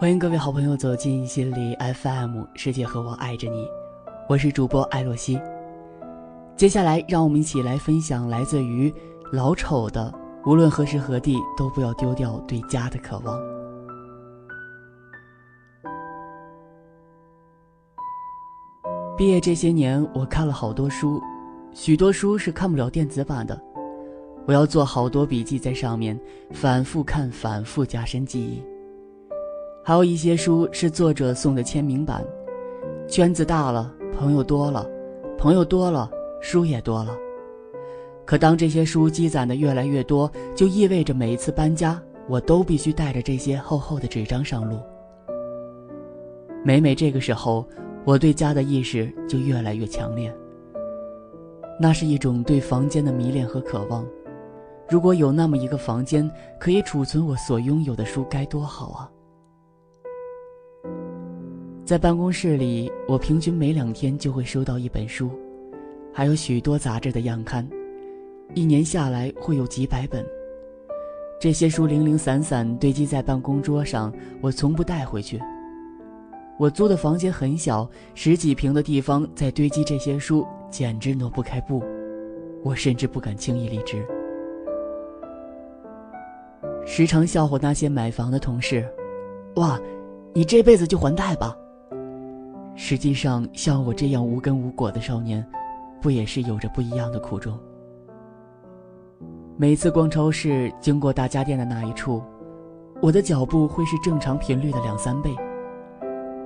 欢迎各位好朋友走进心理 FM，世界和我爱着你，我是主播艾洛西。接下来，让我们一起来分享来自于老丑的“无论何时何地，都不要丢掉对家的渴望”。毕业这些年，我看了好多书，许多书是看不了电子版的，我要做好多笔记在上面，反复看，反复加深记忆。还有一些书是作者送的签名版，圈子大了，朋友多了，朋友多了，书也多了。可当这些书积攒的越来越多，就意味着每一次搬家，我都必须带着这些厚厚的纸张上路。每每这个时候，我对家的意识就越来越强烈。那是一种对房间的迷恋和渴望。如果有那么一个房间可以储存我所拥有的书，该多好啊！在办公室里，我平均每两天就会收到一本书，还有许多杂志的样刊，一年下来会有几百本。这些书零零散散堆积在办公桌上，我从不带回去。我租的房间很小，十几平的地方在堆积这些书，简直挪不开步。我甚至不敢轻易离职。时常笑话那些买房的同事：“哇，你这辈子就还贷吧。”实际上，像我这样无根无果的少年，不也是有着不一样的苦衷？每次逛超市，经过大家电的那一处，我的脚步会是正常频率的两三倍。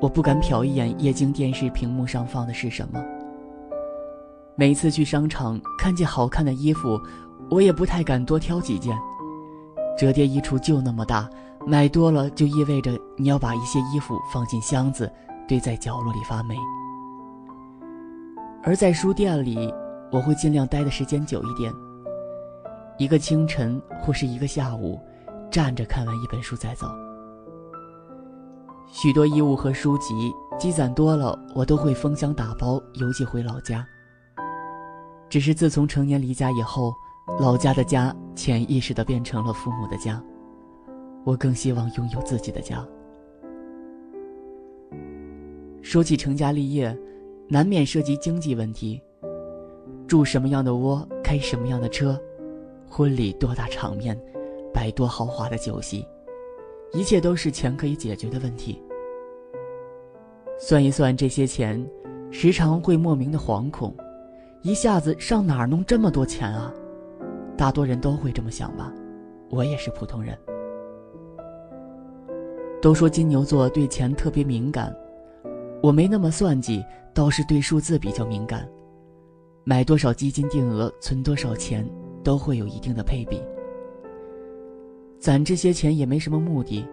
我不敢瞟一眼液晶电视屏幕上放的是什么。每次去商场看见好看的衣服，我也不太敢多挑几件。折叠衣橱就那么大，买多了就意味着你要把一些衣服放进箱子。堆在角落里发霉。而在书店里，我会尽量待的时间久一点。一个清晨或是一个下午，站着看完一本书再走。许多衣物和书籍积攒多了，我都会封箱打包邮寄回老家。只是自从成年离家以后，老家的家潜意识的变成了父母的家，我更希望拥有自己的家。说起成家立业，难免涉及经济问题。住什么样的窝，开什么样的车，婚礼多大场面，摆多豪华的酒席，一切都是钱可以解决的问题。算一算这些钱，时常会莫名的惶恐，一下子上哪儿弄这么多钱啊？大多人都会这么想吧，我也是普通人。都说金牛座对钱特别敏感。我没那么算计，倒是对数字比较敏感。买多少基金定额，存多少钱，都会有一定的配比。攒这些钱也没什么目的。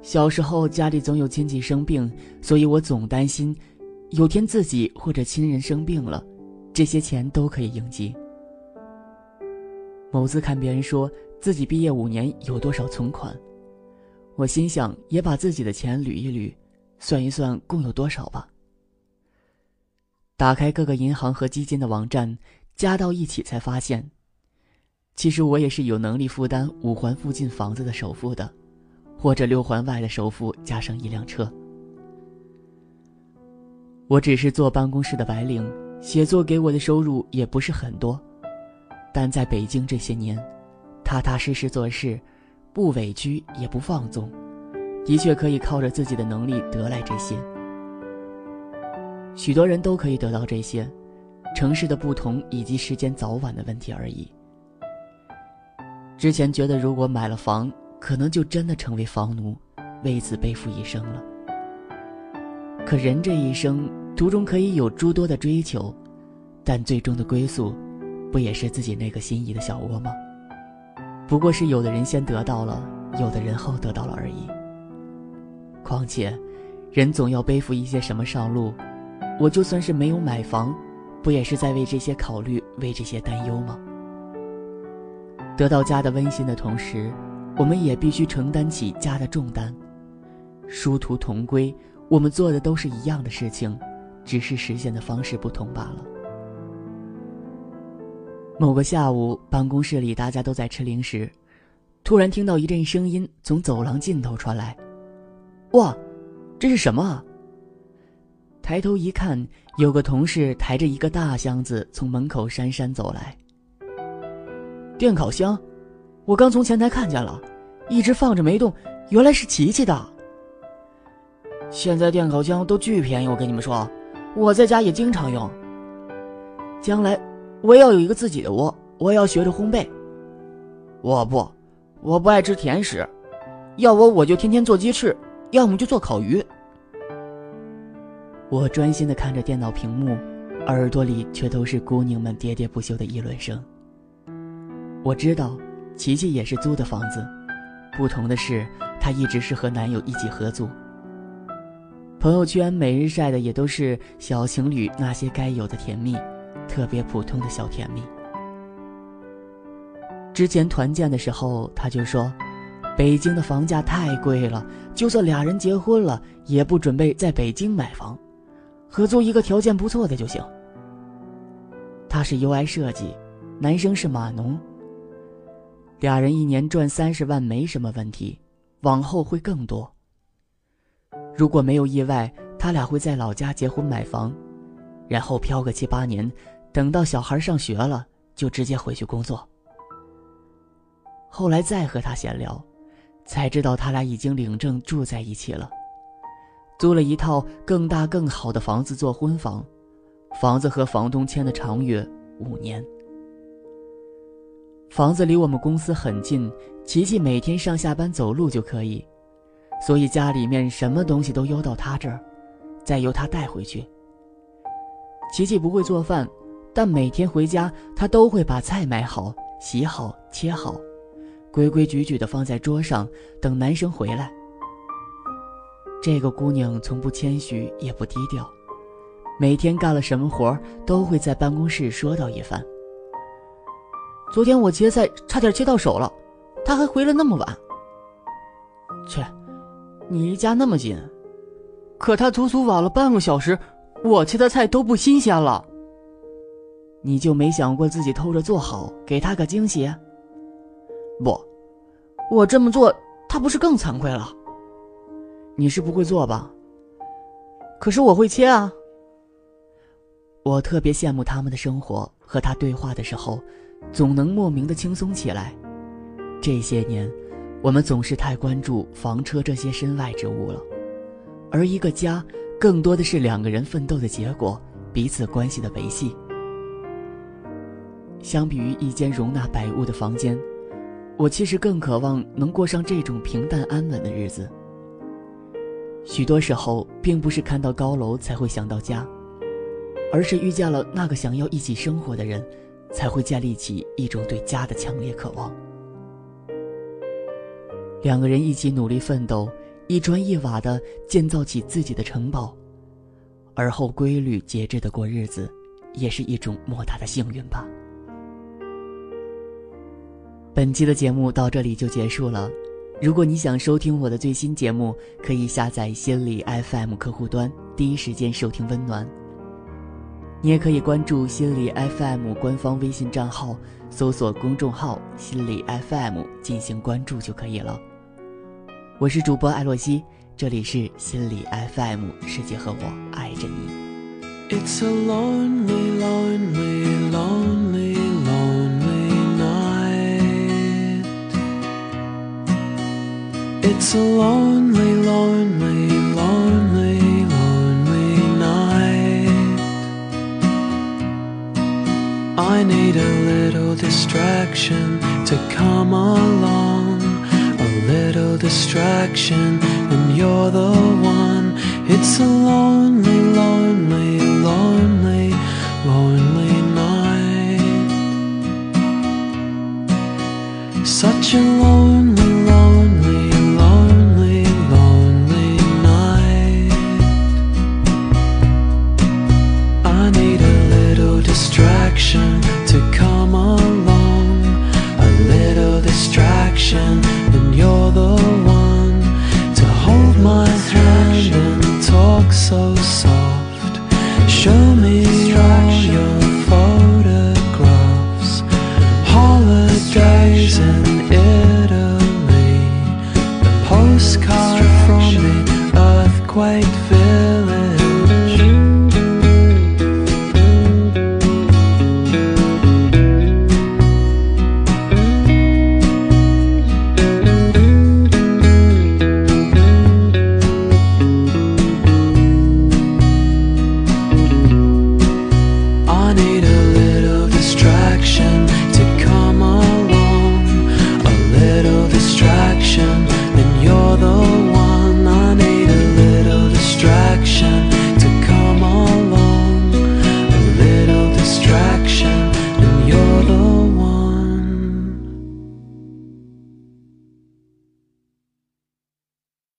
小时候家里总有亲戚生病，所以我总担心，有天自己或者亲人生病了，这些钱都可以应急。某次看别人说自己毕业五年有多少存款，我心想也把自己的钱捋一捋。算一算共有多少吧。打开各个银行和基金的网站，加到一起才发现，其实我也是有能力负担五环附近房子的首付的，或者六环外的首付加上一辆车。我只是坐办公室的白领，写作给我的收入也不是很多，但在北京这些年，踏踏实实做事，不委屈也不放纵。的确可以靠着自己的能力得来这些。许多人都可以得到这些，城市的不同以及时间早晚的问题而已。之前觉得如果买了房，可能就真的成为房奴，为此背负一生了。可人这一生途中可以有诸多的追求，但最终的归宿，不也是自己那个心仪的小窝吗？不过是有的人先得到了，有的人后得到了而已。况且，人总要背负一些什么上路，我就算是没有买房，不也是在为这些考虑，为这些担忧吗？得到家的温馨的同时，我们也必须承担起家的重担。殊途同归，我们做的都是一样的事情，只是实现的方式不同罢了。某个下午，办公室里大家都在吃零食，突然听到一阵声音从走廊尽头传来。哇，这是什么啊？抬头一看，有个同事抬着一个大箱子从门口姗姗走来。电烤箱，我刚从前台看见了，一直放着没动，原来是琪琪的。现在电烤箱都巨便宜，我跟你们说，我在家也经常用。将来我也要有一个自己的窝，我也要学着烘焙。我不，我不爱吃甜食，要我我就天天做鸡翅，要么就做烤鱼。我专心的看着电脑屏幕，耳朵里却都是姑娘们喋喋不休的议论声。我知道，琪琪也是租的房子，不同的是，她一直是和男友一起合租。朋友圈每日晒的也都是小情侣那些该有的甜蜜，特别普通的小甜蜜。之前团建的时候，他就说，北京的房价太贵了，就算俩人结婚了，也不准备在北京买房。合租一个条件不错的就行。他是 UI 设计，男生是码农。俩人一年赚三十万没什么问题，往后会更多。如果没有意外，他俩会在老家结婚买房，然后漂个七八年，等到小孩上学了就直接回去工作。后来再和他闲聊，才知道他俩已经领证住在一起了。租了一套更大更好的房子做婚房，房子和房东签的长约五年。房子离我们公司很近，琪琪每天上下班走路就可以，所以家里面什么东西都邮到他这儿，再由他带回去。琪琪不会做饭，但每天回家他都会把菜买好、洗好、切好，规规矩矩的放在桌上，等男生回来。这个姑娘从不谦虚，也不低调，每天干了什么活都会在办公室说道一番。昨天我切菜差点切到手了，她还回来那么晚。切，你离家那么近，可她足足晚了半个小时，我切的菜都不新鲜了。你就没想过自己偷着做好，给她个惊喜？不，我这么做，他不是更惭愧了？你是不会做吧？可是我会切啊。我特别羡慕他们的生活，和他对话的时候，总能莫名的轻松起来。这些年，我们总是太关注房车这些身外之物了，而一个家，更多的是两个人奋斗的结果，彼此关系的维系。相比于一间容纳百物的房间，我其实更渴望能过上这种平淡安稳的日子。许多时候，并不是看到高楼才会想到家，而是遇见了那个想要一起生活的人，才会建立起一种对家的强烈渴望。两个人一起努力奋斗，一砖一瓦的建造起自己的城堡，而后规律节制的过日子，也是一种莫大的幸运吧。本期的节目到这里就结束了。如果你想收听我的最新节目，可以下载心理 FM 客户端，第一时间收听温暖。你也可以关注心理 FM 官方微信账号，搜索公众号“心理 FM” 进行关注就可以了。我是主播艾洛西，这里是心理 FM，世界和我爱着你。It's a lonely, lonely, lonely. It's a lonely, lonely, lonely, lonely night. I need a little distraction to come along. A little distraction, and you're the one. It's a lonely, lonely, lonely, lonely night. Such a lonely